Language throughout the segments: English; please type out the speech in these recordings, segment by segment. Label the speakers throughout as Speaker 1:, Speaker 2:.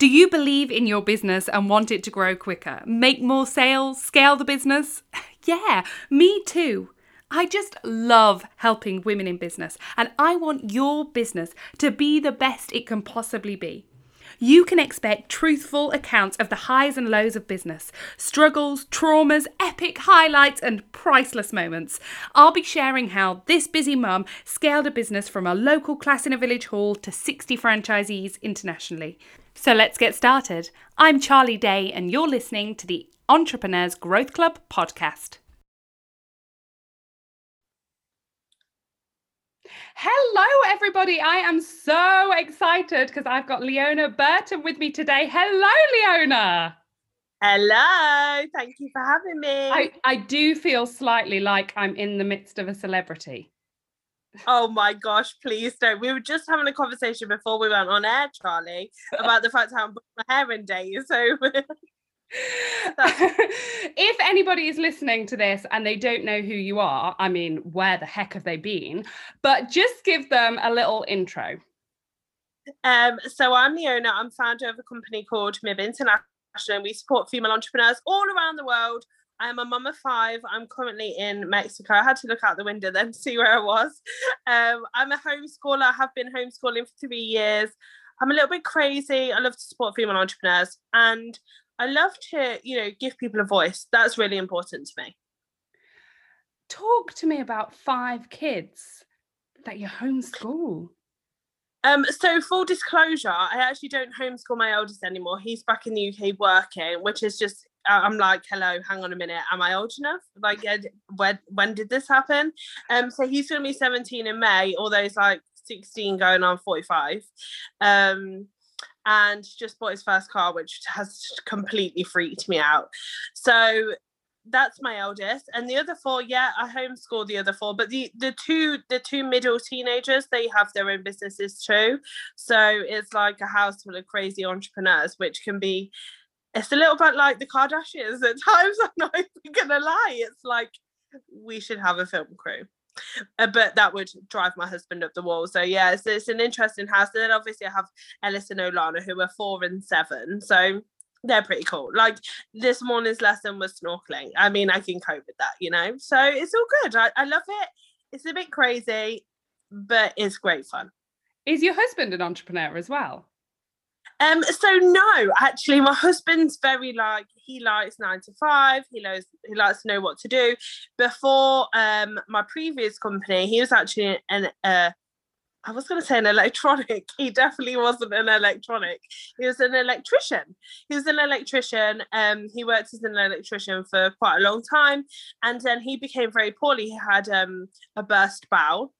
Speaker 1: Do you believe in your business and want it to grow quicker? Make more sales? Scale the business? yeah, me too. I just love helping women in business, and I want your business to be the best it can possibly be. You can expect truthful accounts of the highs and lows of business, struggles, traumas, epic highlights, and priceless moments. I'll be sharing how this busy mum scaled a business from a local class in a village hall to 60 franchisees internationally. So let's get started. I'm Charlie Day, and you're listening to the Entrepreneurs Growth Club podcast. Hello, everybody. I am so excited because I've got Leona Burton with me today. Hello, Leona.
Speaker 2: Hello. Thank you for having me.
Speaker 1: I, I do feel slightly like I'm in the midst of a celebrity.
Speaker 2: Oh my gosh, please don't. We were just having a conversation before we went on air, Charlie, about the fact how I'm putting my hair in days. So
Speaker 1: if anybody is listening to this and they don't know who you are, I mean, where the heck have they been? But just give them a little intro.
Speaker 2: Um, so I'm the owner, I'm founder of a company called MIB International. And we support female entrepreneurs all around the world. I am a mum of five. I'm currently in Mexico. I had to look out the window then to see where I was. Um, I'm a homeschooler. I have been homeschooling for three years. I'm a little bit crazy. I love to support female entrepreneurs. And I love to, you know, give people a voice. That's really important to me.
Speaker 1: Talk to me about five kids that you homeschool.
Speaker 2: Um, so full disclosure, I actually don't homeschool my eldest anymore. He's back in the UK working, which is just I'm like, hello, hang on a minute, am I old enough? Like, when when did this happen? Um, so he's gonna be 17 in May, although he's like 16 going on 45. Um, and just bought his first car, which has completely freaked me out. So that's my eldest, and the other four, yeah, I homeschool the other four. But the the two the two middle teenagers, they have their own businesses too. So it's like a house full of crazy entrepreneurs, which can be. It's a little bit like the Kardashians at times. I'm not even gonna lie. It's like we should have a film crew. Uh, but that would drive my husband up the wall. So yeah, it's, it's an interesting house. And then obviously I have Ellis and Olana who are four and seven. So they're pretty cool. Like this morning's lesson was snorkeling. I mean, I can cope with that, you know. So it's all good. I, I love it. It's a bit crazy, but it's great fun.
Speaker 1: Is your husband an entrepreneur as well?
Speaker 2: Um, so no, actually, my husband's very like he likes nine to five. He knows he likes to know what to do. Before um my previous company, he was actually an uh I was going to say an electronic. He definitely wasn't an electronic. He was an electrician. He was an electrician. Um, he worked as an electrician for quite a long time, and then he became very poorly. He had um a burst bowel,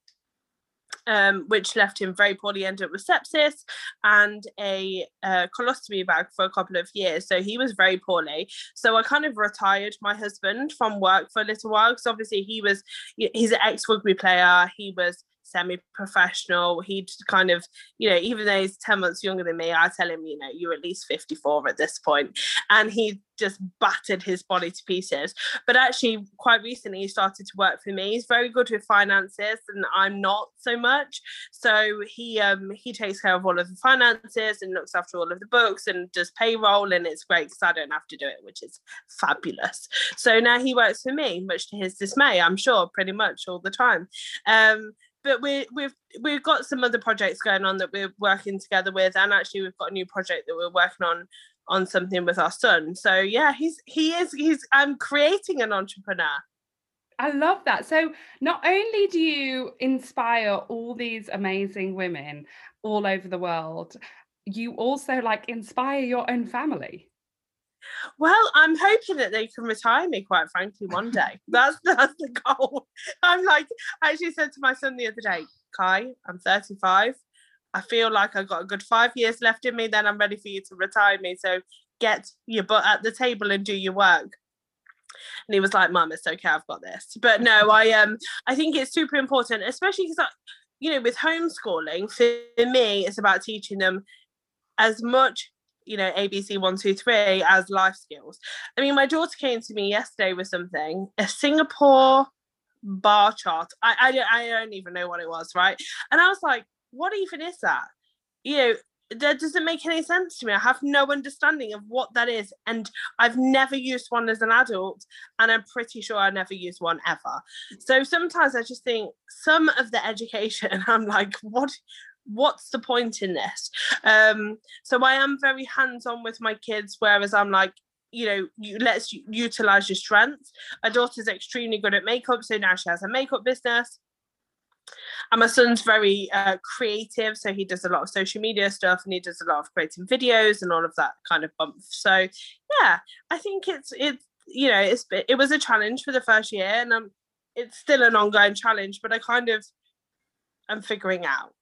Speaker 2: um, which left him very poorly, ended up with sepsis and a uh, colostomy bag for a couple of years. So he was very poorly. So I kind of retired my husband from work for a little while because obviously he was, he's an ex rugby player. He was semi-professional. He'd kind of, you know, even though he's 10 months younger than me, I tell him, you know, you're at least 54 at this point. And he just battered his body to pieces. But actually, quite recently, he started to work for me. He's very good with finances, and I'm not so much. So he um he takes care of all of the finances and looks after all of the books and does payroll, and it's great because I don't have to do it, which is fabulous. So now he works for me, much to his dismay, I'm sure, pretty much all the time. Um, but we we've we've got some other projects going on that we're working together with and actually we've got a new project that we're working on on something with our son so yeah he's he is he's i'm creating an entrepreneur
Speaker 1: I love that. So, not only do you inspire all these amazing women all over the world, you also like inspire your own family.
Speaker 2: Well, I'm hoping that they can retire me, quite frankly, one day. That's that's the goal. I'm like, I actually said to my son the other day, Kai, I'm 35. I feel like I've got a good five years left in me, then I'm ready for you to retire me. So get your butt at the table and do your work. And he was like, Mum, it's okay, I've got this. But no, I um I think it's super important, especially because you know, with homeschooling, for me, it's about teaching them as much you know abc one two three as life skills i mean my daughter came to me yesterday with something a singapore bar chart I, I i don't even know what it was right and i was like what even is that you know that doesn't make any sense to me. I have no understanding of what that is. And I've never used one as an adult, and I'm pretty sure I never used one ever. So sometimes I just think some of the education, I'm like, what what's the point in this? Um, so I am very hands-on with my kids, whereas I'm like, you know, you let's utilize your strengths. My daughter's extremely good at makeup, so now she has a makeup business and my son's very uh, creative so he does a lot of social media stuff and he does a lot of creating videos and all of that kind of bump so yeah i think it's it's you know it's it was a challenge for the first year and um it's still an ongoing challenge but i kind of I'm figuring out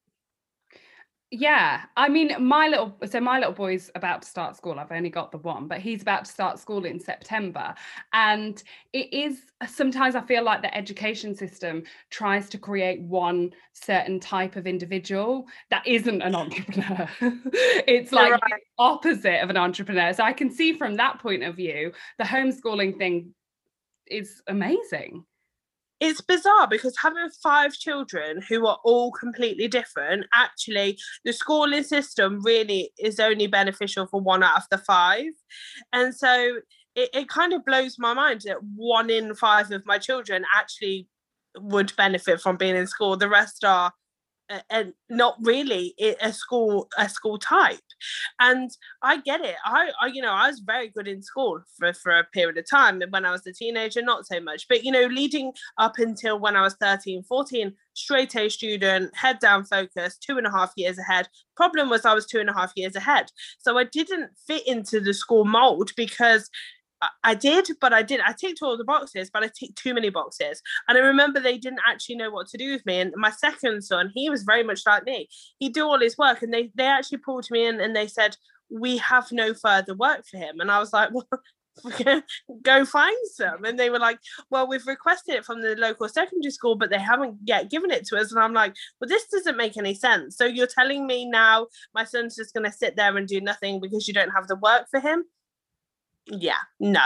Speaker 1: yeah, I mean, my little so my little boy's about to start school. I've only got the one, but he's about to start school in September. And it is sometimes I feel like the education system tries to create one certain type of individual that isn't an entrepreneur. it's like right. the opposite of an entrepreneur. So I can see from that point of view, the homeschooling thing is amazing
Speaker 2: it's bizarre because having five children who are all completely different, actually, the schooling system really is only beneficial for one out of the five. And so it, it kind of blows my mind that one in five of my children actually would benefit from being in school. The rest are and not really a school a school type. And i get it I, I you know i was very good in school for, for a period of time when i was a teenager not so much. But you know leading up until when i was 13 14 straight a student head down focus two and a half years ahead. Problem was i was two and a half years ahead. So i didn't fit into the school mold because I did, but I did. I ticked all the boxes, but I ticked too many boxes. And I remember they didn't actually know what to do with me. And my second son, he was very much like me. He'd do all his work, and they they actually pulled me in and they said, "We have no further work for him." And I was like, "Well." go find some and they were like well we've requested it from the local secondary school but they haven't yet given it to us and i'm like well this doesn't make any sense so you're telling me now my son's just going to sit there and do nothing because you don't have the work for him yeah no.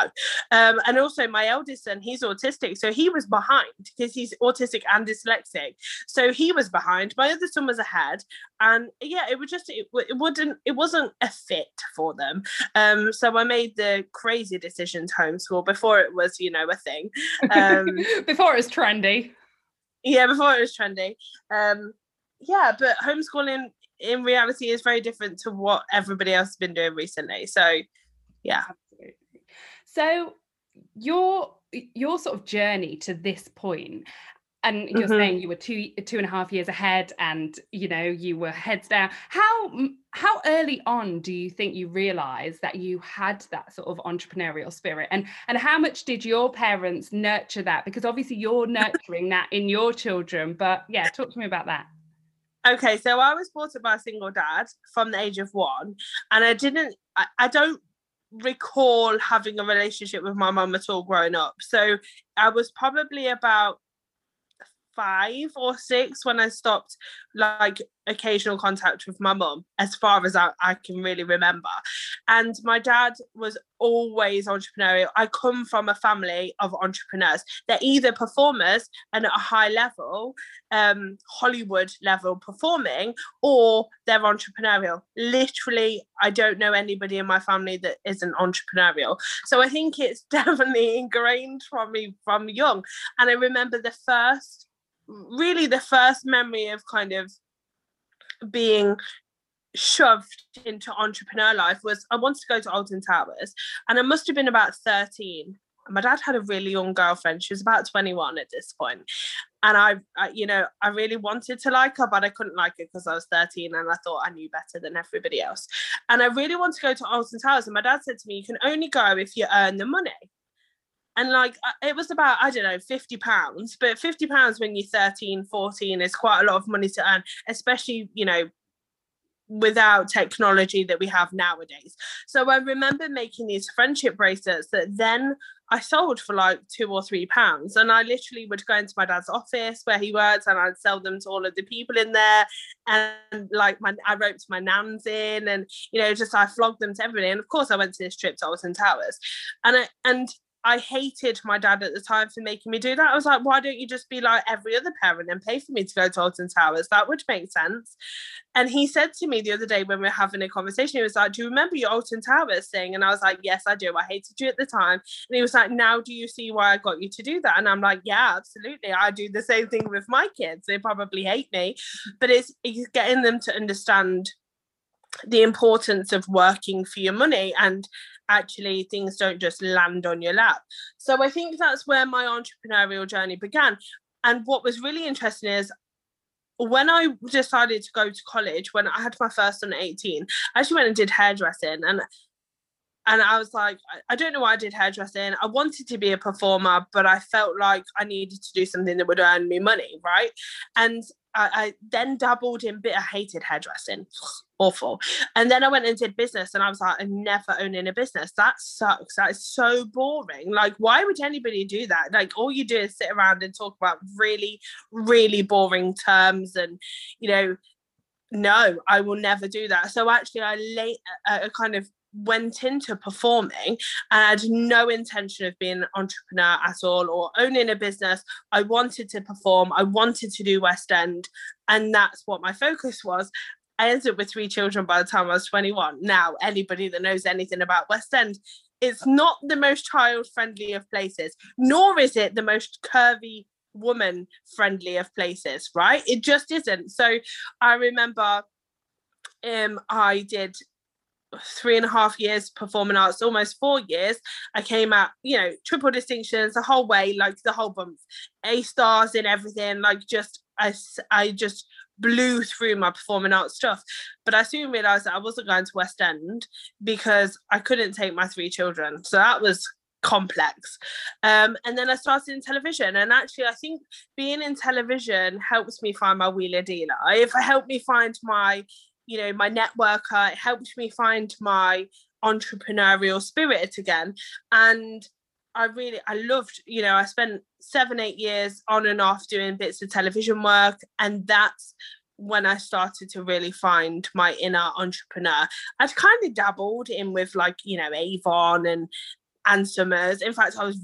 Speaker 2: Um and also my eldest son he's autistic so he was behind because he's autistic and dyslexic. So he was behind my other son was ahead and yeah it was just it, it wouldn't it wasn't a fit for them. Um so i made the crazy decision to homeschool before it was you know a thing. Um
Speaker 1: before it was trendy.
Speaker 2: Yeah before it was trendy. Um yeah but homeschooling in reality is very different to what everybody else has been doing recently so yeah
Speaker 1: so your your sort of journey to this point and you're mm-hmm. saying you were two two and a half years ahead and you know you were heads down how how early on do you think you realized that you had that sort of entrepreneurial spirit? And and how much did your parents nurture that? Because obviously you're nurturing that in your children but yeah talk to me about that.
Speaker 2: Okay so i was brought up by a single dad from the age of one and i didn't I, I don't recall having a relationship with my mum at all growing up. So I was probably about five or six when I stopped like occasional contact with my mum, as far as I, I can really remember. And my dad was always entrepreneurial. I come from a family of entrepreneurs. They're either performers and at a high level, um, Hollywood level performing, or they're entrepreneurial. Literally, I don't know anybody in my family that isn't entrepreneurial. So I think it's definitely ingrained from me from young. And I remember the first really the first memory of kind of being shoved into entrepreneur life was I wanted to go to Alton Towers and I must have been about 13. My dad had a really young girlfriend. She was about 21 at this point. And I, I you know, I really wanted to like her, but I couldn't like her because I was 13 and I thought I knew better than everybody else. And I really wanted to go to Alton Towers. And my dad said to me, You can only go if you earn the money and like uh, it was about i don't know 50 pounds but 50 pounds when you're 13 14 is quite a lot of money to earn especially you know without technology that we have nowadays. So i remember making these friendship bracelets that then i sold for like two or three pounds and i literally would go into my dad's office where he works and i'd sell them to all of the people in there and like my i roped my nans in and you know just i flogged them to everybody and of course i went to this trip to Alton Towers. And I, and I hated my dad at the time for making me do that. I was like, why don't you just be like every other parent and pay for me to go to Alton Towers? That would make sense. And he said to me the other day when we were having a conversation, he was like, Do you remember your Alton Towers thing? And I was like, Yes, I do. I hated you at the time. And he was like, Now do you see why I got you to do that? And I'm like, Yeah, absolutely. I do the same thing with my kids. They probably hate me, but it's, it's getting them to understand the importance of working for your money and actually things don't just land on your lap. So I think that's where my entrepreneurial journey began. And what was really interesting is when I decided to go to college, when I had my first son at 18, I actually went and did hairdressing and and I was like, I don't know why I did hairdressing. I wanted to be a performer, but I felt like I needed to do something that would earn me money, right? And I, I then dabbled in bit. I hated hairdressing, awful. And then I went and did business, and I was like, I'm never owning a business. That sucks. That is so boring. Like, why would anybody do that? Like, all you do is sit around and talk about really, really boring terms, and you know, no, I will never do that. So actually, I late, uh, kind of went into performing and I had no intention of being an entrepreneur at all or owning a business. I wanted to perform, I wanted to do West End, and that's what my focus was. I ended up with three children by the time I was 21. Now, anybody that knows anything about West End, it's not the most child friendly of places, nor is it the most curvy woman friendly of places, right? It just isn't. So I remember um I did three and a half years performing arts, almost four years. I came out, you know, triple distinctions the whole way, like the whole bump, A stars in everything. Like just I, I just blew through my performing arts stuff. But I soon realized that I wasn't going to West End because I couldn't take my three children. So that was complex. Um, and then I started in television. And actually, I think being in television helps me find my wheeler dealer. If it helped me find my you know my networker it helped me find my entrepreneurial spirit again. And i really i loved you know i spent seven eight years on and off doing bits of television work. And that's when i started to really find my inner entrepreneur. I'd kind of dabbled in with like you know avon and Ann Summers in fact i was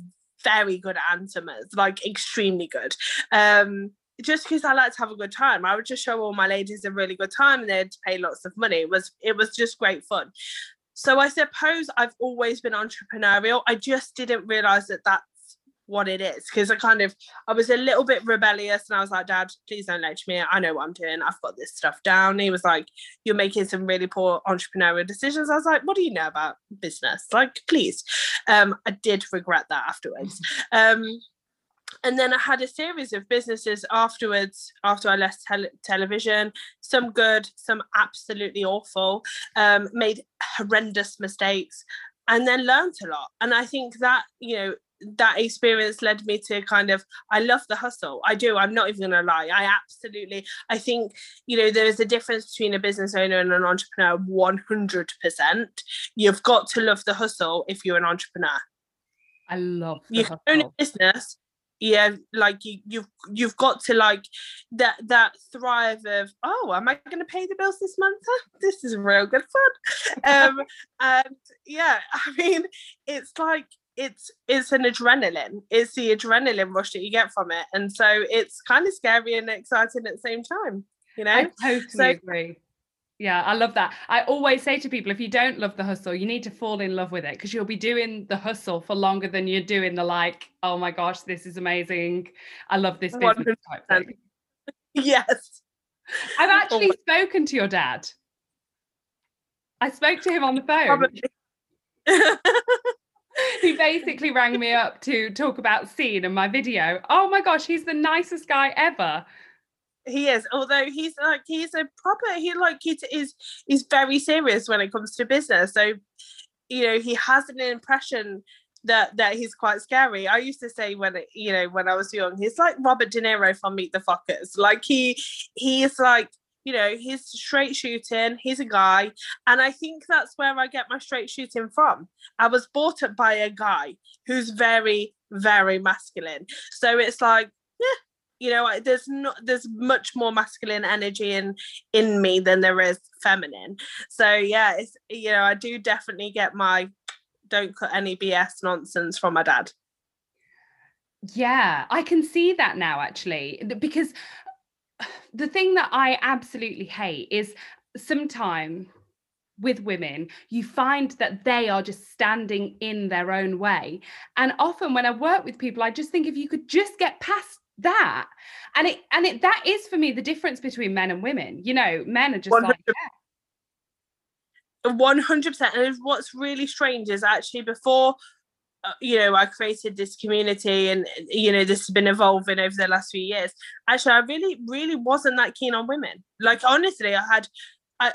Speaker 2: very good at Summers like extremely good. Um just because I like to have a good time. I would just show all my ladies a really good time and they'd pay lots of money. It was it was just great fun. So I suppose I've always been entrepreneurial. I just didn't realize that that's what it is because I kind of I was a little bit rebellious and I was like, Dad, please don't lecture me. I know what I'm doing. I've got this stuff down. He was like, You're making some really poor entrepreneurial decisions. I was like, What do you know about business? Like, please. Um, I did regret that afterwards. Um, and then I had a series of businesses afterwards after I left te- television some good some absolutely awful um, made horrendous mistakes and then learned a lot and I think that you know that experience led me to kind of I love the hustle. I do. I'm not even gonna lie. I absolutely I think you know there is a difference between a business owner and an entrepreneur 100%. You've got to love the hustle if you're an entrepreneur.
Speaker 1: I love
Speaker 2: you hustle. own a business yeah like you you've you've got to like that that thrive of oh am i going to pay the bills this month? This is real good fun. Um and yeah i mean it's like it's it's an adrenaline. It's the adrenaline rush that you get from it. And so it's kind of scary and exciting at the same time you know?
Speaker 1: I totally so, agree yeah, I love that. I always say to people if you don't love the hustle, you need to fall in love with it because you'll be doing the hustle for longer than you're doing the like, oh my gosh, this is amazing. I love this business 100%.
Speaker 2: Yes.
Speaker 1: I've actually oh spoken to your dad. I spoke to him on the phone. he basically rang me up to talk about scene and my video. Oh my gosh, he's the nicest guy ever
Speaker 2: he is although he's like he's a proper he like he is he's very serious when it comes to business. So you know he has an impression that that he's quite scary. I used to say when it, you know when i was young he's like robert de niro from meet the fockers. Like he he's like you know he's straight shooting he's a guy and i think that's where i get my straight shooting from. I was brought up by a guy who's very very masculine. So it's like yeah you know there's not there's much more masculine energy in in me than there is feminine so yeah it's you know i do definitely get my don't cut any BS nonsense from my dad.
Speaker 1: Yeah, I can see that now actually, because the thing that I absolutely hate is sometimes with women, you find that they are just standing in their own way. And often when I work with people, I just think if you could just get past that. And it and it that is for me the difference between men and women. You know, men are just 100. like
Speaker 2: hundred percent. And what's really strange is actually before uh, you know, I created this community and, you know, this has been evolving over the last few years. Actually, I really, really wasn't that keen on women. Like, honestly, I had, I,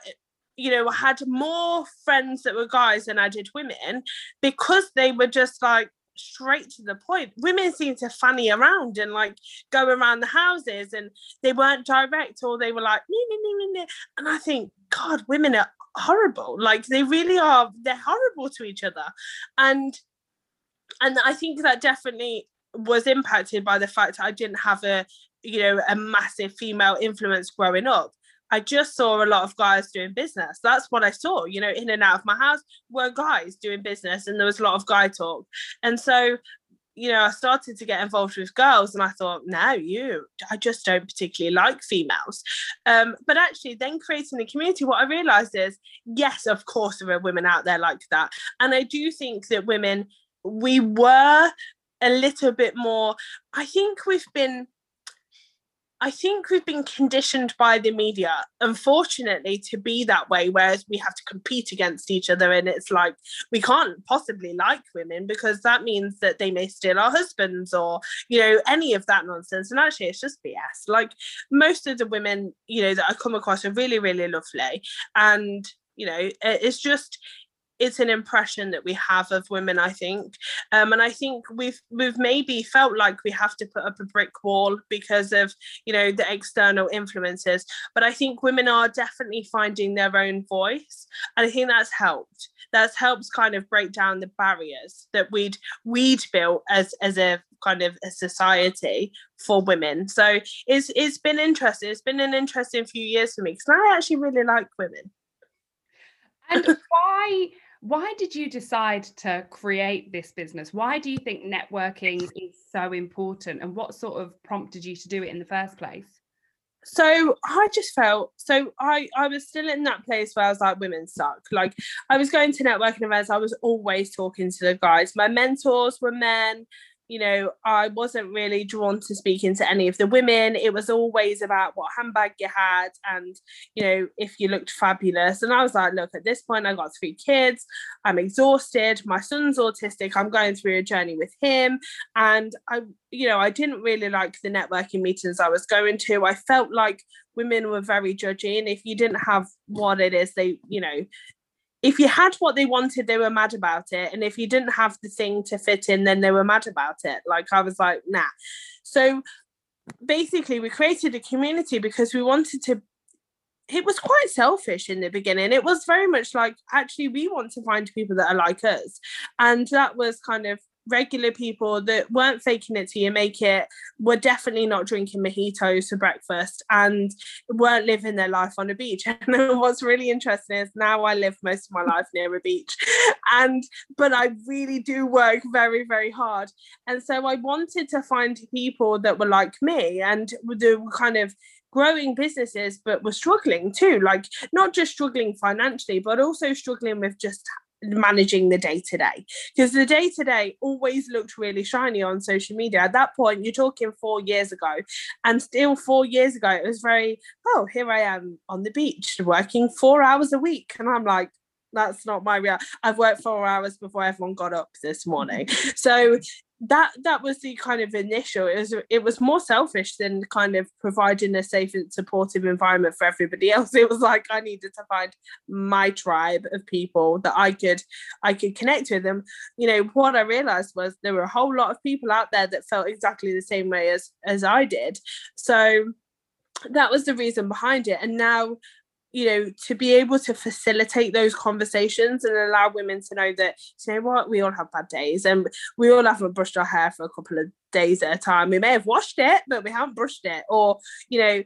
Speaker 2: you know, I had more friends that were guys than I did women because they were just like straight to the point. Women seemed to fanny around and like go around the houses and they weren't direct or they were like, nee, nee, nee, and I think, God, women are horrible. Like, they really are, they're horrible to each other. And and I think that definitely was impacted by the fact that I didn't have a you know a massive female influence growing up. I just saw a lot of guys doing business. That's what I saw, you know, in and out of my house were guys doing business, and there was a lot of guy talk. And so, you know, I started to get involved with girls, and I thought, no, you, I just don't particularly like females. Um, but actually, then creating a community, what I realized is, yes, of course, there are women out there like that. And I do think that women we were a little bit more i think we've been i think we've been conditioned by the media unfortunately to be that way whereas we have to compete against each other and it's like we can't possibly like women because that means that they may steal our husbands or you know any of that nonsense. And actually it's just bs like most of the women you know that i come across are really really lovely. And you know it's just it's an impression that we have of women i think. Um, and i think we've we've maybe felt like we have to put up a brick wall because of you know the external influences. But i think women are definitely finding their own voice and i think that's helped. That's helped kind of break down the barriers that we'd we'd built as as a kind of a society for women. So it's it's been interesting. It's been an interesting few years for me because i actually really like women.
Speaker 1: And why why did you decide to create this business? Why do you think networking is so important? And what sort of prompted you to do it in the first place?
Speaker 2: so I just felt so I I was still in that place where I was like women suck like I was going to networking events I was always talking to the guys my mentors were men you know, I wasn't really drawn to speaking to any of the women. It was always about what handbag you had and, you know, if you looked fabulous. And I was like, look, at this point, I got three kids. I'm exhausted. My son's autistic. I'm going through a journey with him. And I, you know, I didn't really like the networking meetings I was going to. I felt like women were very judgy. And if you didn't have what it is, they, you know, if you had what they wanted, they were mad about it. And if you didn't have the thing to fit in, then they were mad about it. Like I was like, nah. So basically, we created a community because we wanted to. It was quite selfish in the beginning. It was very much like, actually, we want to find people that are like us. And that was kind of regular people that weren't faking it till you make it were definitely not drinking mojitos for breakfast and weren't living their life on a beach. And what's really interesting is now i live most of my life near a beach. And but i really do work very very hard. And so i wanted to find people that were like me and the kind of growing businesses but were struggling too. Like not just struggling financially but also struggling with just managing the day to day because the day to day always looked really shiny on social media. At that point you're talking four years ago and still four years ago it was very oh here i am on the beach working four hours a week and i'm like that's not my real i've worked four hours before everyone got up this morning. So that that was the kind of initial it was it was more selfish than kind of providing a safe and supportive environment for everybody else. It was like i needed to find my tribe of people that i could i could connect with. Them you know what i realized was there were a whole lot of people out there that felt exactly the same way as as i did. So that was the reason behind it. And now you know to be able to facilitate those conversations and allow women to know that you know what? We all have bad days and we all haven't brushed our hair for a couple of days at a time. We may have washed it but we haven't brushed it. Or you know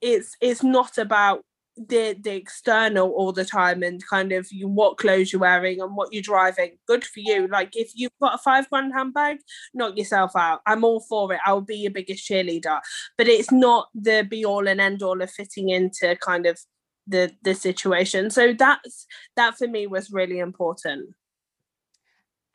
Speaker 2: it's it's not about the the external all the time and kind of you what clothes you're wearing and what you're driving. Good for you. Like if you've got a five grand handbag knock yourself out. I'm all for it. I'll be your biggest cheerleader. But it's not the be all and end all of fitting into kind of the the situation. So that's that for me was really important.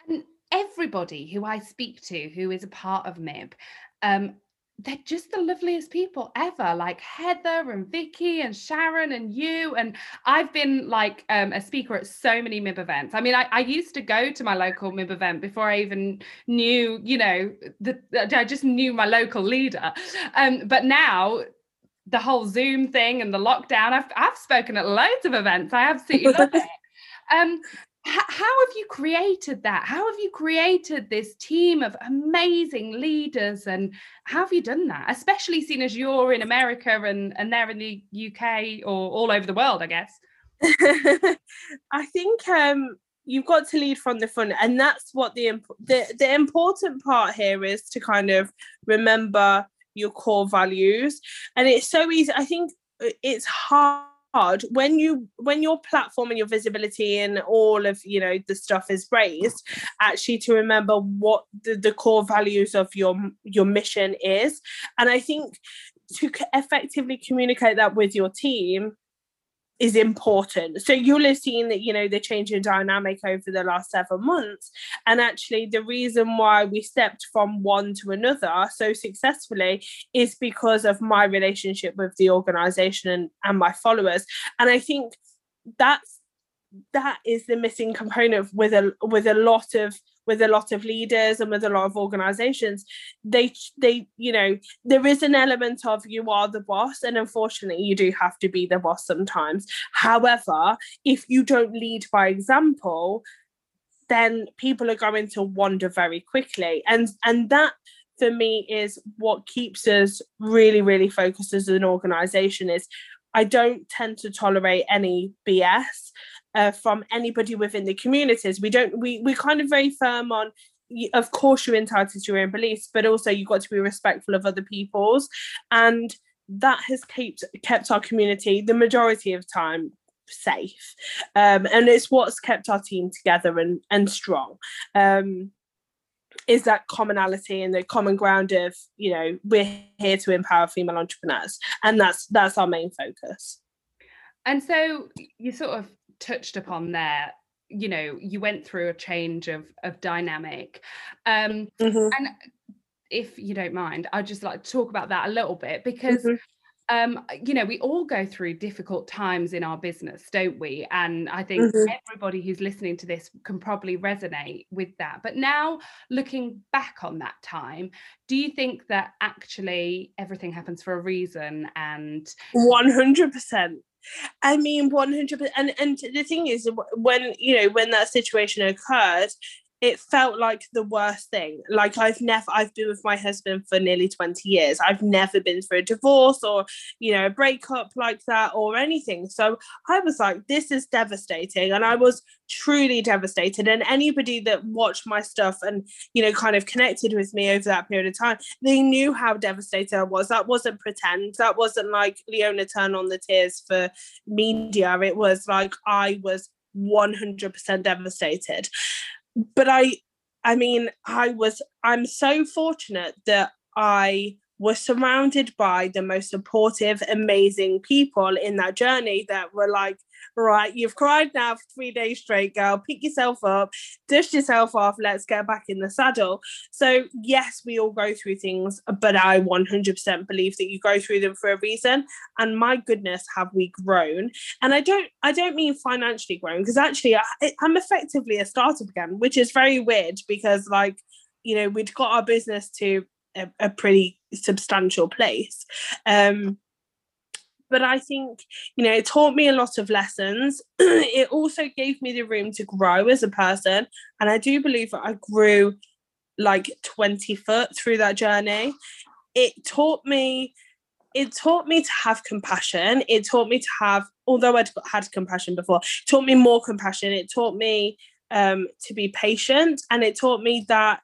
Speaker 1: And everybody who i speak to who is a part of mib um they're just the loveliest people ever. Like heather and vicky and sharon and you. And i've been like um, a speaker at so many mib events. I mean I, I, used to go to my local mib event before i even knew you know the, i just knew my local leader. Um, but now the whole zoom thing and the lockdown i've, I've spoken at loads of events i absolutely love it um, how have you created that? How have you created this team of amazing leaders and how have you done that? Especially seeing as you're in America and, and they're in the UK or all over the world, I guess.
Speaker 2: I think um, you've got to lead from the front, and that's what the, imp- the the important part here is to kind of remember your core values. And it's so easy. I think uh, it's hard when you when your platform and your visibility and all of you know the stuff is raised actually to remember what the, the core values of your your mission is and i think to effectively communicate that with your team is important. So you'll have seen that, you know, the change in dynamic over the last seven months. And actually, the reason why we stepped from one to another so successfully is because of my relationship with the organization and, and my followers. And I think that's that is the missing component with a with a lot of with a lot of leaders and with a lot of organizations they they you know there is an element of you are the boss and unfortunately you do have to be the boss sometimes. However if you don't lead by example then people are going to wander very quickly. And and that for me is what keeps us really really focused as an organization is I don't tend to tolerate any BS uh, from anybody within the communities. We don't. We we kind of very firm on. Of course, you're entitled to your own beliefs, but also you've got to be respectful of other people's, and that has kept kept our community the majority of time safe um, and it's what's kept our team together and and strong um, is that commonality and the common ground of you know we're here to empower female entrepreneurs and that's that's our main focus
Speaker 1: and so you sort of touched upon there you know you went through a change of of dynamic um mm-hmm. and if you don't mind i'd just like to talk about that a little bit because mm-hmm. um you know we all go through difficult times in our business don't we and i think mm-hmm. everybody who's listening to this can probably resonate with that but now looking back on that time do you think that actually everything happens for a reason and
Speaker 2: 100% I mean, one hundred percent. And and the thing is, when you know when that situation occurred, it felt like the worst thing. Like I've never, I've been with my husband for nearly 20 years. I've never been through a divorce or, you know, a breakup like that or anything. So I was like, this is devastating. And I was truly devastated. And anybody that watched my stuff and, you know, kind of connected with me over that period of time, they knew how devastated I was. That wasn't pretend. That wasn't like Leona turn on the tears for media. It was like I was 100% devastated but I I mean, I was I'm so fortunate that I was surrounded by the most supportive, amazing people in that journey that were like, right, you've cried now for three days straight, girl. Pick yourself up, dust yourself off, let's get back in the saddle. So, yes, we all go through things, but I 100% believe that you go through them for a reason. And my goodness, have we grown? And I don't, I don't mean financially grown because actually I, I'm effectively a startup again, which is very weird because, like, you know, we'd got our business to a, a pretty substantial place. Um, but I think, you know, it taught me a lot of lessons. it also gave me the room to grow as a person. And I do believe that I grew like 20 foot through that journey. It taught me it taught me to have compassion. It taught me to have, although I'd had compassion before, taught me more compassion. It taught me um, to be patient, and it taught me that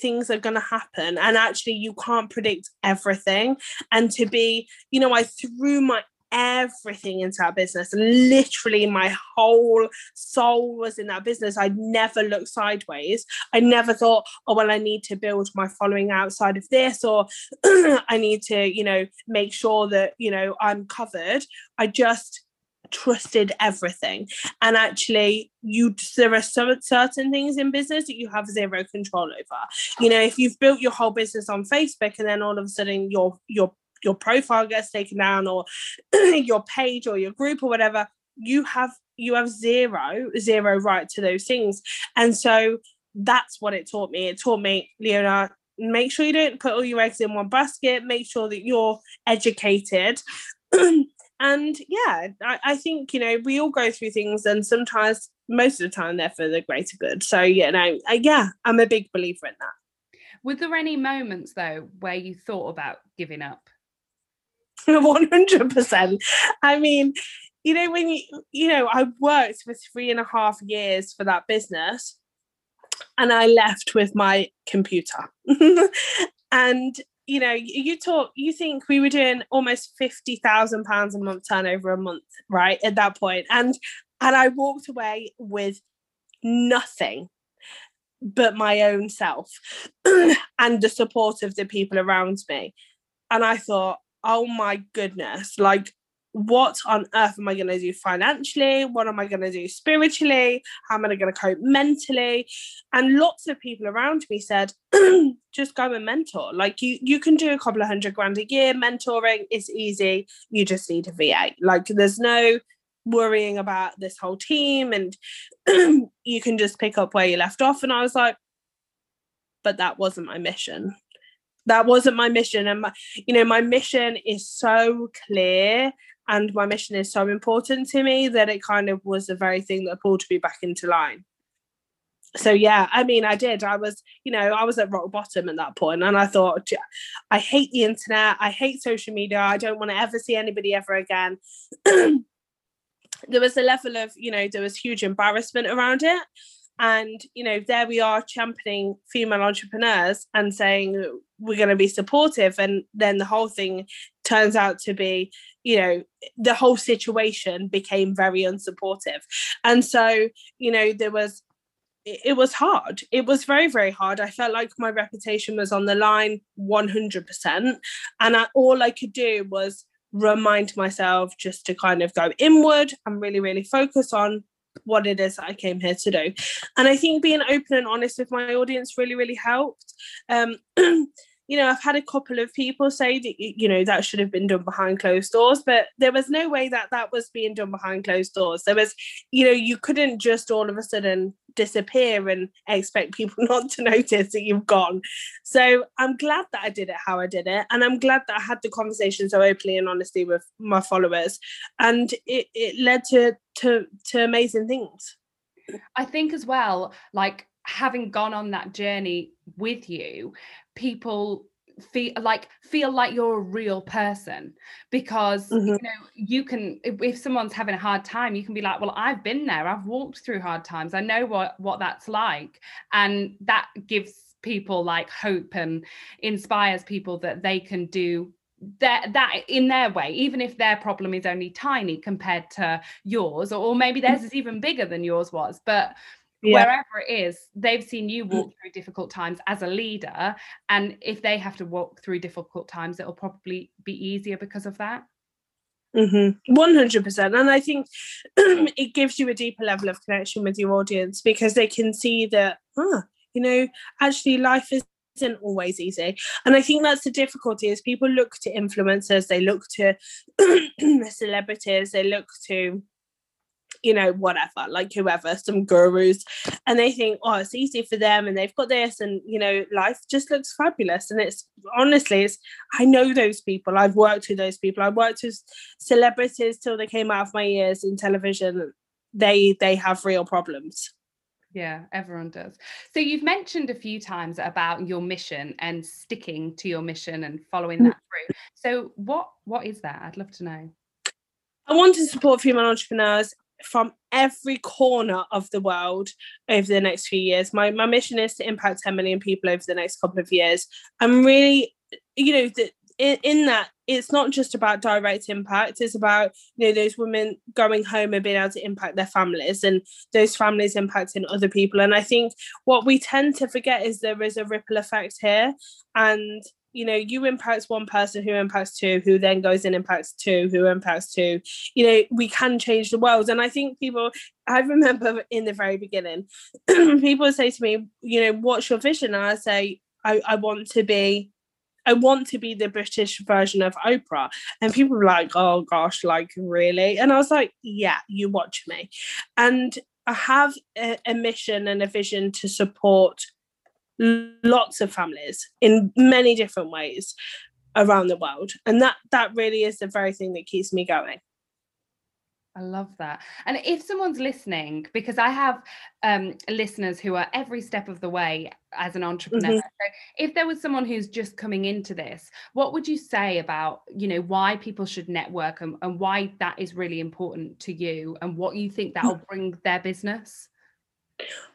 Speaker 2: things are going to happen and actually you can't predict everything and to be you know i threw my everything into that business. Literally, my whole soul was in that business. I never looked sideways. I never thought, oh, well, I need to build my following outside of this, or I need to, you know, make sure that, you know, I'm covered. I just trusted everything. And actually you there are some certain things in business that you have zero control over. You know if you've built your whole business on facebook and then all of a sudden your your your profile gets taken down or your page or your group or whatever you have you have zero zero right to those things. And so that's what it taught me. It taught me leona make sure you don't put all your eggs in one basket. Make sure that you're educated and yeah I, I think you know we all go through things and sometimes most of the time they're for the greater good so you know I, yeah i'm a big believer in that
Speaker 1: were there any moments though where you thought about giving up
Speaker 2: 100%. I mean, you know, when you, you know, I worked for three and a half years for that business and I left with my computer. and, you know, you talk, you think we were doing almost £50,000 a month turnover a month, right? At that. And, and I walked away with nothing but my own self and the support of the people around me. And I thought, oh my goodness, like what on earth am I going to do financially? What am I going to do spiritually? How am I going to cope mentally? And lots of people around me said, just go and mentor. Like you, you can do a couple of hundred grand a year. Mentoring is easy. You just need a VA. Like there's no worrying about this whole team, and you can just pick up where you left off. And I was like, but that wasn't my mission that wasn't my mission and my, you know my mission is so clear and my mission is so important to me that it kind of was the very thing that pulled me back into line. So yeah i mean i did. I was you know i was at rock bottom at that point and i thought i hate the internet. I hate social media. I don't want to ever see anybody ever again. There was a level of you know there was huge embarrassment around it. And you know there we are championing female entrepreneurs and saying we're going to be supportive and then the whole thing turns out to be you know the whole situation became very unsupportive and so you know there was it was hard it was very very hard i felt like my reputation was on the line 100% and I, all i could do was remind myself just to kind of go inward and really really focus on what it is I came here to do. And I think being open and honest with my audience really, really helped. Um, you know, I've had a couple of people say that, you know, that should have been done behind closed doors, but there was no way that that was being done behind closed doors. There was, you know, you couldn't just all of a sudden disappear and expect people not to notice that you've gone. So I'm glad that I did it how I did it. And I'm glad that I had the conversation so openly and honestly with my followers. And it, it led to, to, to amazing things.
Speaker 1: I think as well, like having gone on that journey with you, people feel like feel like you're a real person because mm-hmm. you know you can if, if, someone's having a hard time you can be like well I've been there. I've walked through hard times. I know what what that's like. And that gives people like hope and inspires people that they can do that that in their way even if their problem is only tiny compared to yours or, or maybe theirs is even bigger than yours was. But yeah. wherever it is they've seen you walk through difficult times as a leader and if they have to walk through difficult times it'll probably be easier because of that
Speaker 2: Mm-hmm. 100% and i think it gives you a deeper level of connection with your audience because they can see that huh, you know actually life is isn't always easy and i think that's the difficulty is people look to influencers they look to celebrities they look to you know, whatever, like whoever, some gurus, and they think, oh, it's easy for them and they've got this, and you know, life just looks fabulous. And it's honestly, it's I know those people. I've worked with those people. I worked with celebrities till they came out of my ears in television. They they have real problems.
Speaker 1: Yeah, everyone does. So you've mentioned a few times about your mission and sticking to your mission and following mm. that through. So what what is that? I'd love to know.
Speaker 2: I want to support female entrepreneurs from every corner of the world over the next few years. My my mission is to impact 10 million people over the next couple of years. I'm really, you know, the, in, in that it's not just about direct impact it's about you know those women going home and being able to impact their families and those families impacting other people and i think what we tend to forget is there is a ripple effect here and you know you impact one person who impacts two who then goes and impacts two who impacts two you know we can change the world and i think people i remember in the very beginning people say to me you know what's your vision and i say i, I want to be I want to be the British version of Oprah. And people were like, oh gosh, like really? And I was like, yeah, you watch me. And I have a, a mission and a vision to support lots of families in many different ways around the world and that that really is the very thing that keeps me going
Speaker 1: I love that. And if someone's listening, because I have um, listeners who are every step of the way as an entrepreneur. Mm-hmm. So if there was someone who's just coming into this, what would you say about, you know, why people should network and, and why that is really important to you and what you think that will bring their business?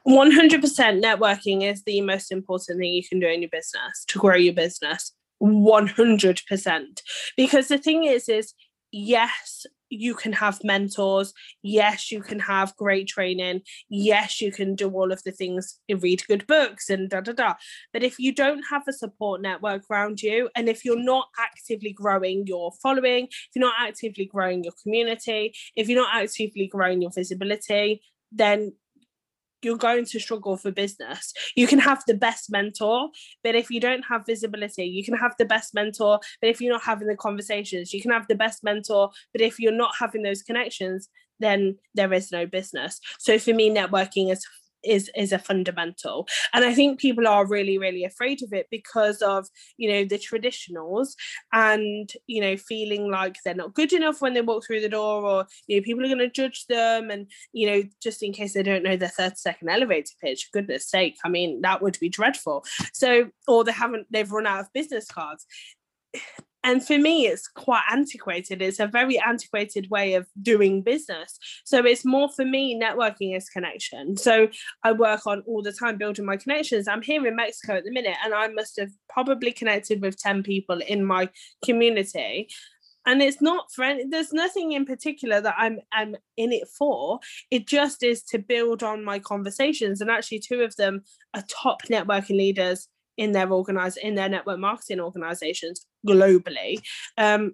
Speaker 2: 100% networking is the most important thing you can do in your business to grow your business. 100% because the thing is is yes you can have mentors. Yes you can have great training. Yes you can do all of the things and read good books and da da da. But if you don't have a support network around you and if you're not actively growing your following if you're not actively growing your community if you're not actively growing your visibility then you're going to struggle for business. You can have the best mentor, but if you don't have visibility, you can have the best mentor, but if you're not having the conversations, you can have the best mentor, but if you're not having those connections, then there is no business. So for me, networking is is is a fundamental. And i think people are really really afraid of it because of you know the traditionals and you know feeling like they're not good enough when they walk through the door or you know people are going to judge them and you know just in case they don't know their 30 second elevator pitch goodness sake i mean that would be dreadful. So or they haven't they've run out of business cards and for me it's quite antiquated. It's a very antiquated way of doing business. So it's more for me networking is connection. So i work on all the time building my connections. I'm here in mexico at the minute and i must have probably connected with 10 people in my community. And it's not for any, there's nothing in particular that I'm I'm in it for. It just is to build on my conversations, and actually, two of them are top networking leaders in their organize in their network marketing organizations globally um,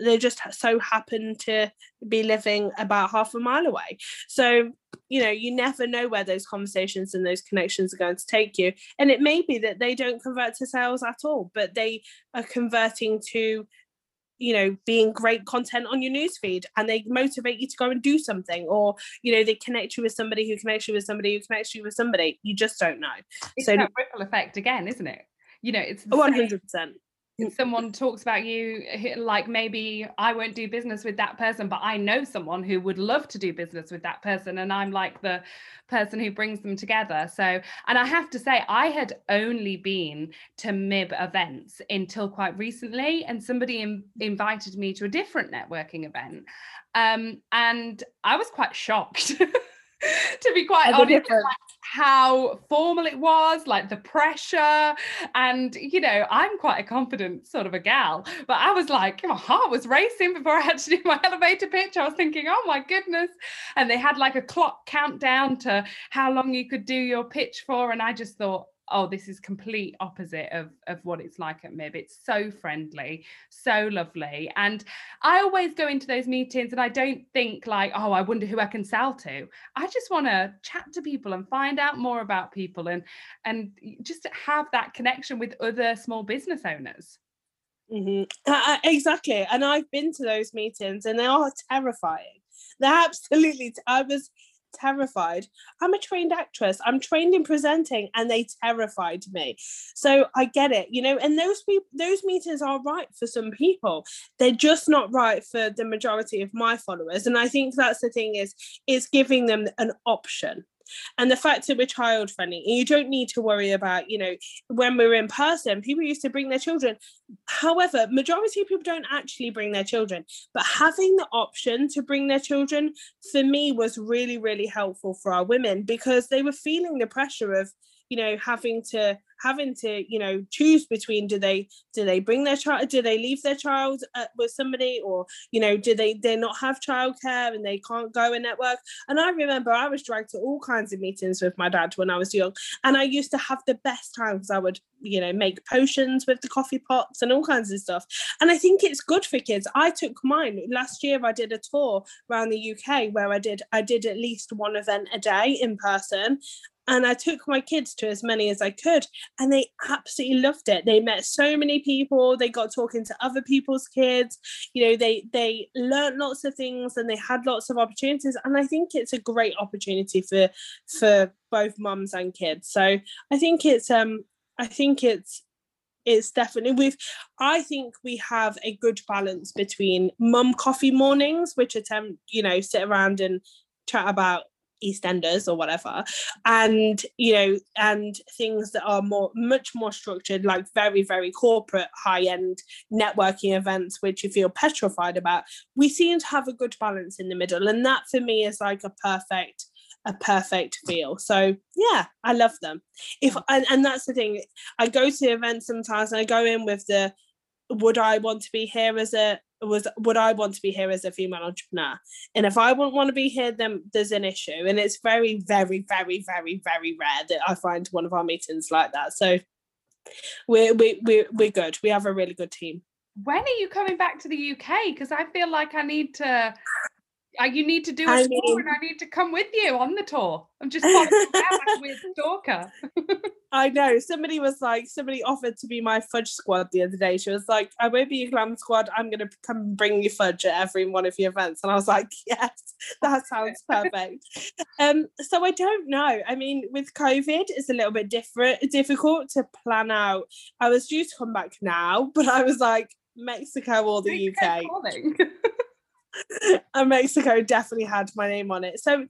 Speaker 2: they just so happen to be living about half a mile away. So you know you never know where those conversations and those connections are going to take you. And it may be that they don't convert to sales at all but they are converting to you know being great content on your newsfeed and they motivate you to go and do something or you know they connect you with somebody who connects you with somebody who connects you with somebody. You just don't know.
Speaker 1: It's so that ripple effect again isn't it? You know it's
Speaker 2: 100%
Speaker 1: someone talks about you like maybe I won't do business with that person but I know someone who would love to do business with that person and I'm like the person who brings them together. So and I have to say I had only been to MIB events until quite recently and somebody in, invited me to a different networking event. Um, and I was quite shocked to be quite honest how formal it was, like the pressure. And, you know, I'm quite a confident sort of a gal, but I was like, my heart was racing before I had to do my elevator pitch. I was thinking, oh my goodness. And they had like a clock countdown to how long you could do your pitch for. And I just thought, oh, this is complete opposite of, of what it's like at MIB. It's so friendly, so lovely. And I always go into those meetings and I don't think like, oh, I wonder who I can sell to. I just want to chat to people and find out more about people and and just have that connection with other small business owners.
Speaker 2: Mm-hmm. Uh, exactly. And I've been to those meetings and they are terrifying. They're absolutely, t- I was terrified. I'm a trained actress. I'm trained in presenting, and they terrified me. So I get it, you know. And those people, those meetings are right for some people. They're just not right for the majority of my followers. And I think that's the thing is, is giving them an option and the fact that we're child friendly and you don't need to worry about you know when we're in person people used to bring their children. However majority of people don't actually bring their children but having the option to bring their children for me was really really helpful for our women because they were feeling the pressure of you know having to having to you know choose between do they do they bring their child do they leave their child uh, with somebody? Or you know do they they not have childcare and they can't go and network? And i remember i was dragged to all kinds of meetings with my dad when i was young. And i used to have the best time because i would you know make potions with the coffee pots and all kinds of stuff. And i think it's good for kids. I took mine. Last year i did a tour around the uk where i did i did at least one event a day in person and I took my kids to as many as I could, and they absolutely loved it. They met so many people. They got talking to other people's kids. You know, they they learned lots of things, and they had lots of opportunities. And I think it's a great opportunity for for both mums and kids. So I think it's um I think it's it's definitely we've i think we have a good balance between mum coffee mornings which attempt you know sit around and chat about EastEnders or whatever, and you know, and things that are more much more structured, like very very corporate high end networking events, which you feel petrified about. We seem to have a good balance in the middle, and that for me is like a perfect a perfect feel. So yeah, I love them. If and, and that's the thing, I go to events sometimes and I go in with the would I want to be here as a was would I want to be here as a female entrepreneur? And if I wouldn't want to be here, then there's an issue. And it's very, very, very, very, very rare that I find one of our meetings like that. So we're we we we're good. We have a really good team.
Speaker 1: When are you coming back to the UK? Because I feel like I need to you need to do a I tour mean, and I need to come with you on the tour. I'm just like weird stalker.
Speaker 2: I know. Somebody was like, somebody offered to be my fudge squad the other day. She was like, I won't be your glam squad. I'm going to come bring you fudge at every one of your events. And I was like, yes, that sounds perfect. um, so I don't know. I mean, with COVID, it's a little bit different, difficult to plan out. I was due to come back now, but I was like, Mexico or the UK. and Mexico definitely had my name on it. So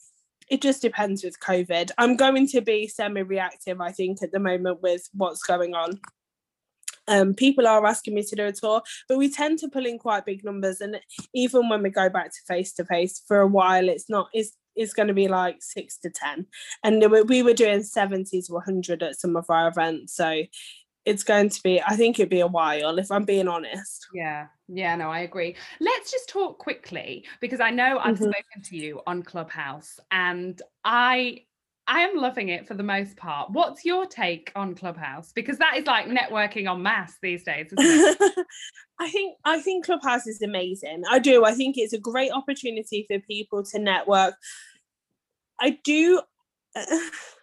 Speaker 2: it just depends with COVID. I'm going to be semi reactive, I think, at the moment with what's going on. Um, people are asking me to do a tour, but we tend to pull in quite big numbers. And even when we go back to face to face for a while, it's not, it's, it's going to be like six to 10. And we were doing 70 to 100 at some of our events. So it's going to be i think it'd be a while if i'm being honest.
Speaker 1: Yeah yeah no i agree. Let's just talk quickly because i know i've mm-hmm. spoken to you on clubhouse and i i am loving it for the most part. What's your take on clubhouse? Because that is like networking on mass these days
Speaker 2: i think i think clubhouse is amazing. I do i think it's a great opportunity for people to network. I do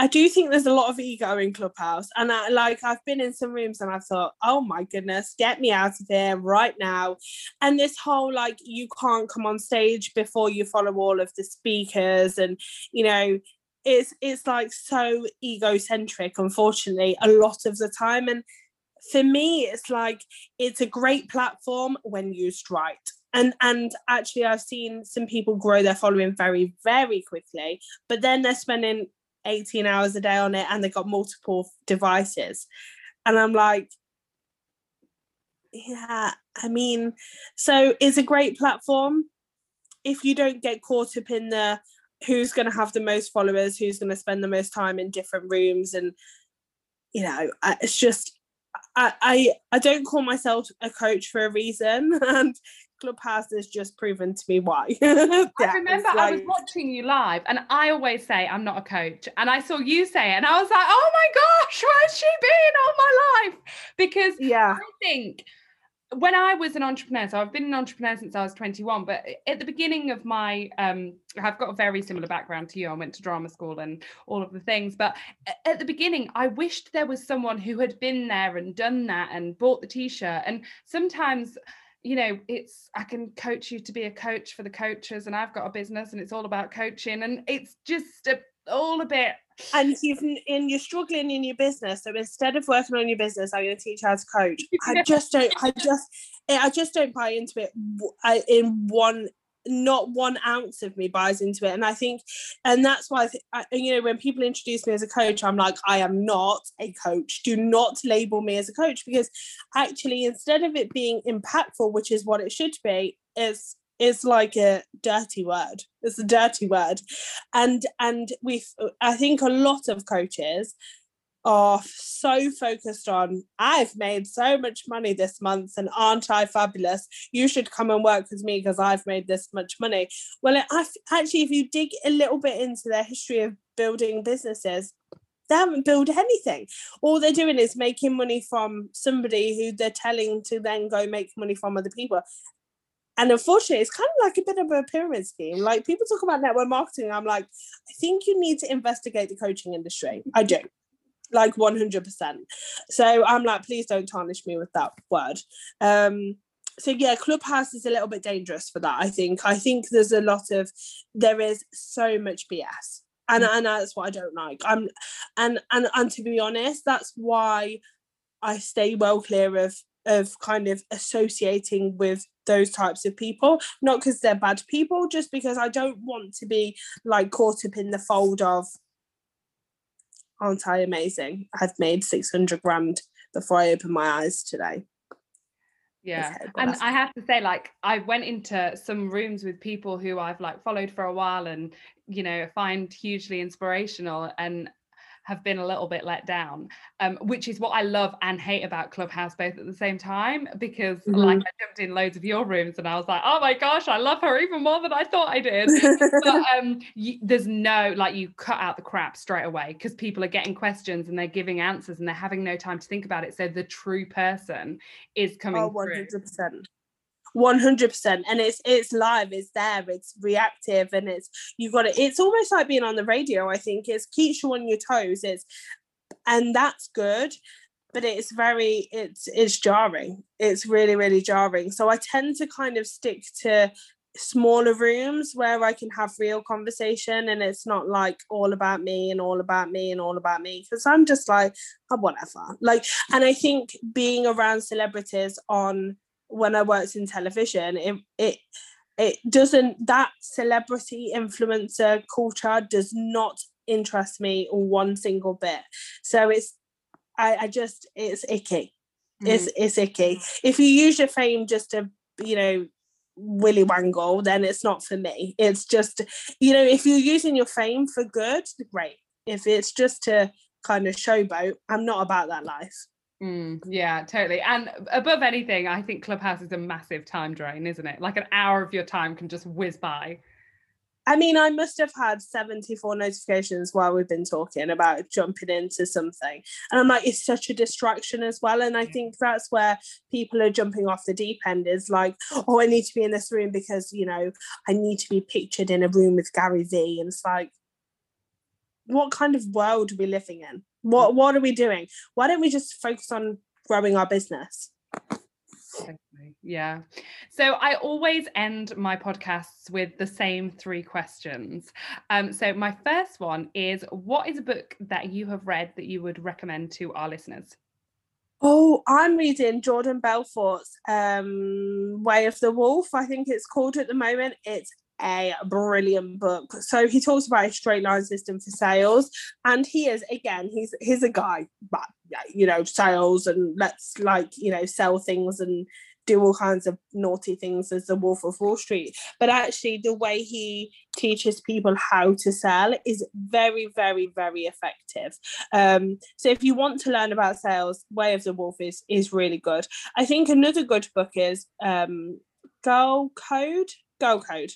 Speaker 2: I do think there's a lot of ego in Clubhouse. And I like I've been in some rooms and I thought, oh my goodness, get me out of here right now. And this whole like you can't come on stage before you follow all of the speakers and you know it's it's like so egocentric unfortunately a lot of the time and for me it's like it's a great platform when used right and and actually i've seen some people grow their following very very quickly but then they're spending 18 hours a day on it and they've got multiple devices. And I'm like, yeah, I mean, so it's a great platform. If you don't get caught up in the who's going to have the most followers, who's going to spend the most time in different rooms, and you know, it's just I, I I don't call myself a coach for a reason, and Clubhouse has just proven to me why.
Speaker 1: I remember like... I was watching you live, and I always say I'm not a coach, and I saw you say it, and I was like, oh my gosh, where's she been all my life? Because yeah, I think when I was an entrepreneur, so I've been an entrepreneur since I was 21, but at the beginning of my, um, I've got a very similar background to you. I went to drama school and all of the things, but at the beginning, I wished there was someone who had been there and done that and bought the t-shirt. And sometimes you know it's i can coach you to be a coach for the coaches and i've got a business and it's all about coaching and it's just a, all a bit
Speaker 2: and you've and you're struggling in your business so instead of working on your business i'm going to teach how to coach. I just don't i just i just don't buy into it in one not one ounce of me buys into it. And i think and that's why I, th- I, you know when people introduce me as a coach i'm like i am not a coach. Do not label me as a coach because actually instead of it being impactful which is what it should be is it's like a dirty word. It's a dirty word. And and we i think a lot of coaches are so focused on I've made so much money this month and aren't I fabulous? You should come and work with me because I've made this much money. Well, it, actually, if you dig a little bit into their history of building businesses, they haven't built anything. All they're doing is making money from somebody who they're telling to then go make money from other people. And unfortunately, it's kind of like a bit of a pyramid scheme. Like people talk about network marketing. I'm like, I think you need to investigate the coaching industry. I do like 100%. So I'm like, please don't tarnish me with that word. Um, so yeah, Clubhouse is a little bit dangerous for that. I think. I think there's a lot of, there is so much BS, and mm. and that's what I don't like. I'm, and and and to be honest, that's why I stay well clear of of kind of associating with those types of people not because they're bad people just because i don't want to be like caught up in the fold of aren't I amazing? I've made 600 grand before I opened my eyes today.
Speaker 1: Yeah. And I have to say, like, I went into some rooms with people who I've like followed for a while and, you know, find hugely inspirational. And have been a little bit let down, um, which is what I love and hate about Clubhouse both at the same time. Because mm-hmm. like I jumped in loads of your rooms and I was like, oh my gosh, I love her even more than I thought I did. but um, you, there's no like you cut out the crap straight away because people are getting questions and they're giving answers and they're having no time to think about it. So the true person is coming. Oh, 100%.
Speaker 2: Through. 100% and it's it's live it's there it's reactive and it's you've got it it's almost like being on the radio i think. It keeps you on your toes it's and that's good but it's very it's it's jarring. It's really really jarring. So i tend to kind of stick to smaller rooms where i can have real conversation and it's not like all about me and all about me and all about me because i'm just like oh, whatever. Like and i think being around celebrities on when I worked in television, it it it doesn't that celebrity influencer culture does not interest me one single bit. So it's I, I just it's icky. Mm. It's it's icky. If you use your fame just to, you know, willy wangle, then it's not for me. It's just, you know, if you're using your fame for good, great. If it's just to kind of showboat, I'm not about that life.
Speaker 1: Mm, yeah, totally. And above anything, I think Clubhouse is a massive time drain, isn't it? Like an hour of your time can just whiz by.
Speaker 2: I mean, I must have had 74 notifications while we've been talking about jumping into something. And I'm like, it's such a distraction as well. And I think that's where people are jumping off the deep end is like, oh, I need to be in this room because, you know, I need to be pictured in a room with Gary Vee. And it's like, what kind of world are we living in? What what are we doing? Why don't we just focus on growing our business?
Speaker 1: Yeah. So I always end my podcasts with the same three questions. Um, so my first one is what is a book that you have read that you would recommend to our listeners?
Speaker 2: Oh, I'm reading Jordan Belfort's um, Way of the Wolf, I think it's called at the moment. It's a brilliant book. So he talks about a straight line system for sales, and he is again, he's he's a guy, but you know, sales and let's like you know sell things and do all kinds of naughty things as the Wolf of Wall Street. But actually, the way he teaches people how to sell is very, very, very effective. Um, so if you want to learn about sales, Way of the Wolf is is really good. I think another good book is um, Girl Code. Girl Code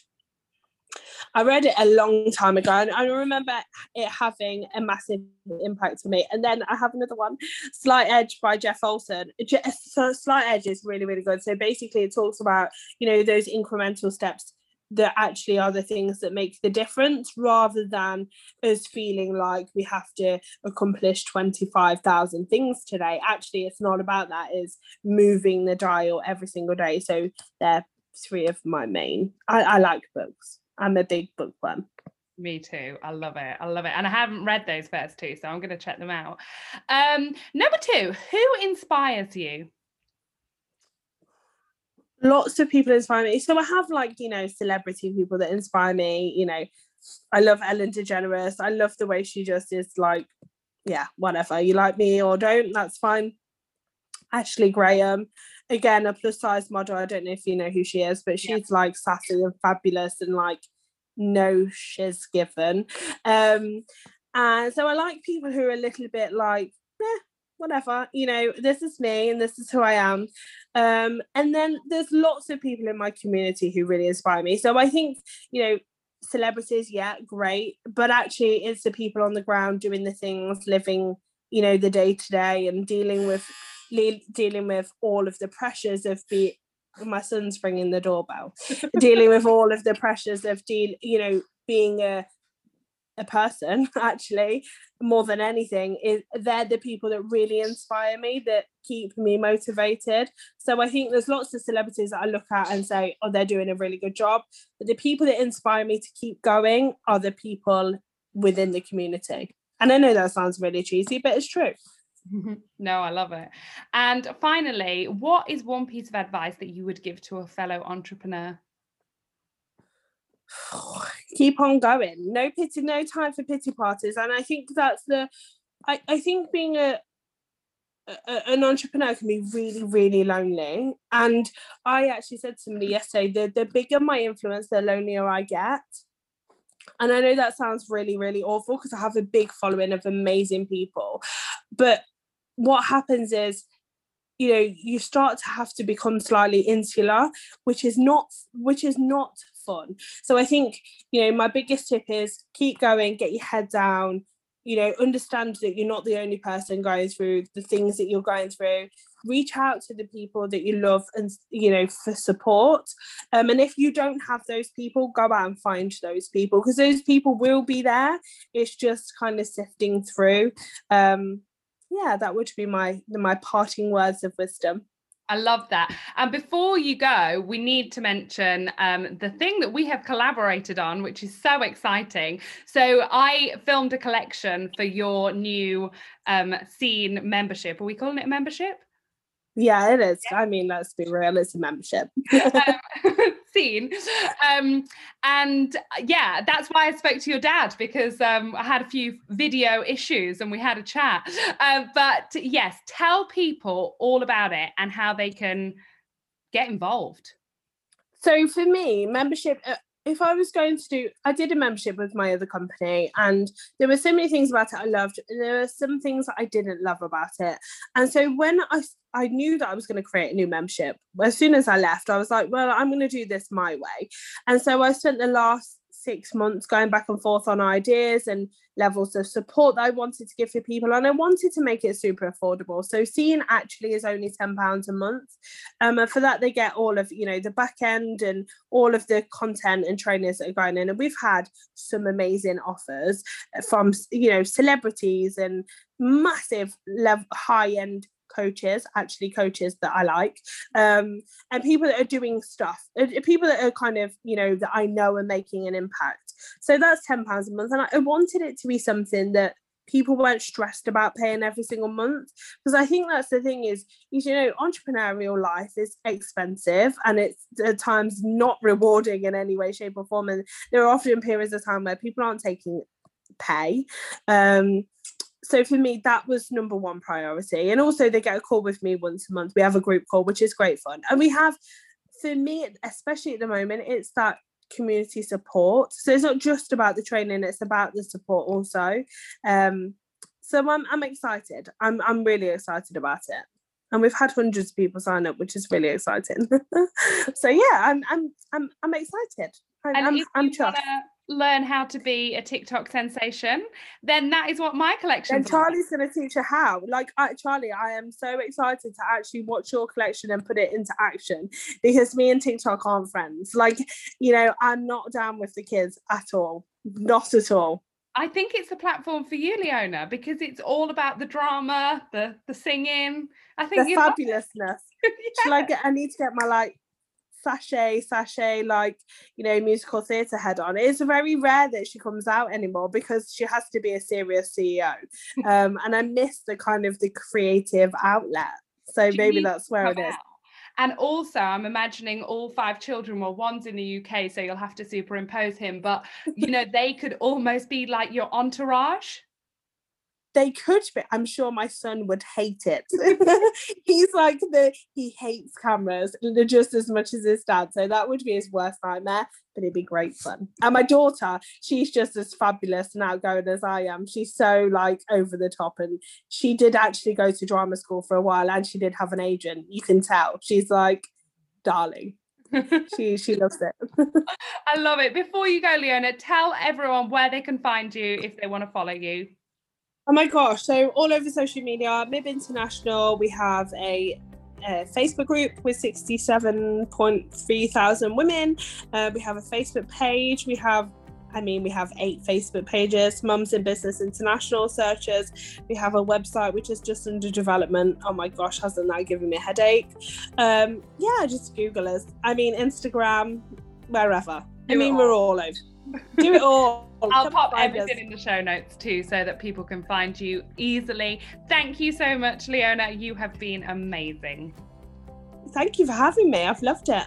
Speaker 2: I read it a long time ago, and I remember it having a massive impact for me. And then I have another one, Slight Edge by Jeff Olson. So Slight Edge is really, really good. So basically, it talks about you know those incremental steps that actually are the things that make the difference rather than us feeling like we have to accomplish 25,000 things today. Actually, it's not about that, it's moving the dial every single day. So they're three of my main. I, I like books. I'm a big bookworm.
Speaker 1: Me too. I love it. I love it. And I haven't read those first two, so I'm going to check them out. Um, number two, who inspires you?
Speaker 2: Lots of people inspire me. So I have like, you know, celebrity people that inspire me. You know, I love Ellen DeGeneres. I love the way she just is like, yeah, whatever. You like me or don't, that's fine. Ashley Graham. Again a plus size model. I don't know if you know who she is, but she's yeah. like sassy and fabulous and like no shiz given. Um, and so I like people who are a little bit like, eh, whatever, you know, this is me and this is who I am. Um, and then there's lots of people in my community who really inspire me. So I think, you know, celebrities, yeah, great. But actually it's the people on the ground doing the things, living, you know, the day to day and dealing with dealing with all of the pressures of the my son's ringing the doorbell dealing with all of the pressures of deal you know being a a person actually more than anything is they're the people that really inspire me that keep me motivated. So i think there's lots of celebrities that i look at and say oh they're doing a really good job. But the people that inspire me to keep going are the people within the community. And i know that sounds really cheesy but it's true
Speaker 1: no, I love it. And finally, what is one piece of advice that you would give to a fellow entrepreneur?
Speaker 2: Keep on going. No pity, no time for pity parties. And I think that's the I, I think being a, a an entrepreneur can be really, really lonely. And I actually said to somebody yesterday, the, the bigger my influence, the lonelier I get. And I know that sounds really, really awful because I have a big following of amazing people. But what happens is you know you start to have to become slightly insular which is not which is not fun. So i think you know my biggest tip is keep going get your head down you know understand that you're not the only person going through the things that you're going through. Reach out to the people that you love and you know for support. Um, and if you don't have those people go out and find those people because those people will be there. It's just kind of sifting through. Um, yeah, that would be my my parting words of wisdom.
Speaker 1: I love that. And before you go, we need to mention um, the thing that we have collaborated on, which is so exciting. So I filmed a collection for your new um, scene membership. Are we calling it a membership?
Speaker 2: Yeah, it is. Yeah. I mean, let's be real, it's a membership. um,
Speaker 1: scene. Um, and uh, yeah, that's why I spoke to your dad because um, I had a few video issues and we had a chat. Uh, but yes, tell people all about it and how they can get involved.
Speaker 2: So for me, membership, uh, if I was going to do, I did a membership with my other company, and there were so many things about it I loved. There were some things that I didn't love about it, and so when I I knew that I was going to create a new membership, as soon as I left, I was like, well, I'm going to do this my way, and so I spent the last six months going back and forth on ideas and levels of support that I wanted to give to people. And I wanted to make it super affordable. So Scene actually is only £10 a month. Um, and for that, they get all of, you know, the back end and all of the content and trainers that are going in. And we've had some amazing offers from, you know, celebrities and massive level high end coaches, actually coaches that I like, um, and people that are doing stuff, uh, people that are kind of, you know, that I know are making an impact. So that's £10 a month. And I wanted it to be something that people weren't stressed about paying every single month because i think that's the thing is you know entrepreneurial life is expensive and it's at times not rewarding in any way shape or form and there are often periods of time where people aren't taking pay um so for me that was number one priority. And also they get a call with me once a month. We have a group call which is great fun. And we have for me especially at the moment it's that community support. So it's not just about the training it's about the support also. Um so i'm, I'm excited. I'm i'm really excited about it. And we've had hundreds of people sign up which is really exciting. So yeah i'm i'm i'm, I'm excited. I'm, and I'm, I'm chuffed
Speaker 1: learn how to be a TikTok sensation, then that is what my collection.
Speaker 2: And Charlie's going to teach her how. Like, I, Charlie, I am so excited to actually watch your collection and put it into action because me and TikTok aren't friends. Like, you know, I'm not down with the kids at all, not at all.
Speaker 1: I think it's a platform for you, Leona, because it's all about the drama, the the singing. I think
Speaker 2: the fabulousness. yeah. Shall I get? I need to get my like sachet, sachet, like, you know, musical theatre head on. It's very rare that she comes out anymore because she has to be a serious CEO. Um, and I miss the kind of the creative outlet. So she maybe that's where it is. Out.
Speaker 1: And also, I'm imagining all five children. Well, one's in the UK, so you'll have to superimpose him. But you know, they could almost be like your entourage.
Speaker 2: They could be. I'm sure my son would hate it. He's like the he hates cameras just as much as his dad. So that would be his worst nightmare, but it'd be great fun. And my daughter, she's just as fabulous and outgoing as I am. She's so like over the top. And she did actually go to drama school for a while and she did have an agent. You can tell. She's like, darling. she she loves it.
Speaker 1: I love it. Before you go, Leona, tell everyone where they can find you if they want to follow you.
Speaker 2: Oh my gosh. So all over social media, MIB International, we have a, Facebook group with 67.3 thousand women. Uh, we have a Facebook page. We have I mean, we have eight Facebook pages, Mums in Business International searches. We have a website which is just under development. Oh my gosh, hasn't that given me a headache? Um, yeah, just Google us. I mean, Instagram, wherever. Do I mean, we're all over. Do it all.
Speaker 1: I'll pop everything us. in the show notes too so that people can find you easily. Thank you so much, Leona. You have been amazing.
Speaker 2: Thank you for having me. I've loved it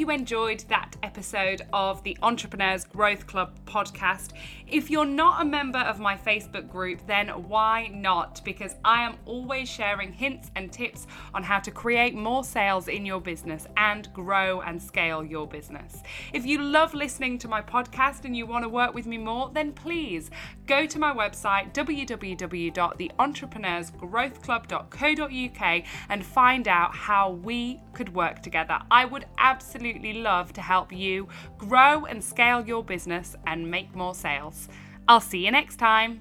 Speaker 1: you enjoyed that episode of the Entrepreneurs Growth Club podcast. If you're not a member of my Facebook group, then why not? Because I am always sharing hints and tips on how to create more sales in your business and grow and scale your business. If you love listening to my podcast and you want to work with me more, then please go to my website www.theentrepreneurgrowthclub.co.uk and find out how we could work together. I would absolutely absolutely love to help you grow and scale your business and make more sales. I'll see you next time.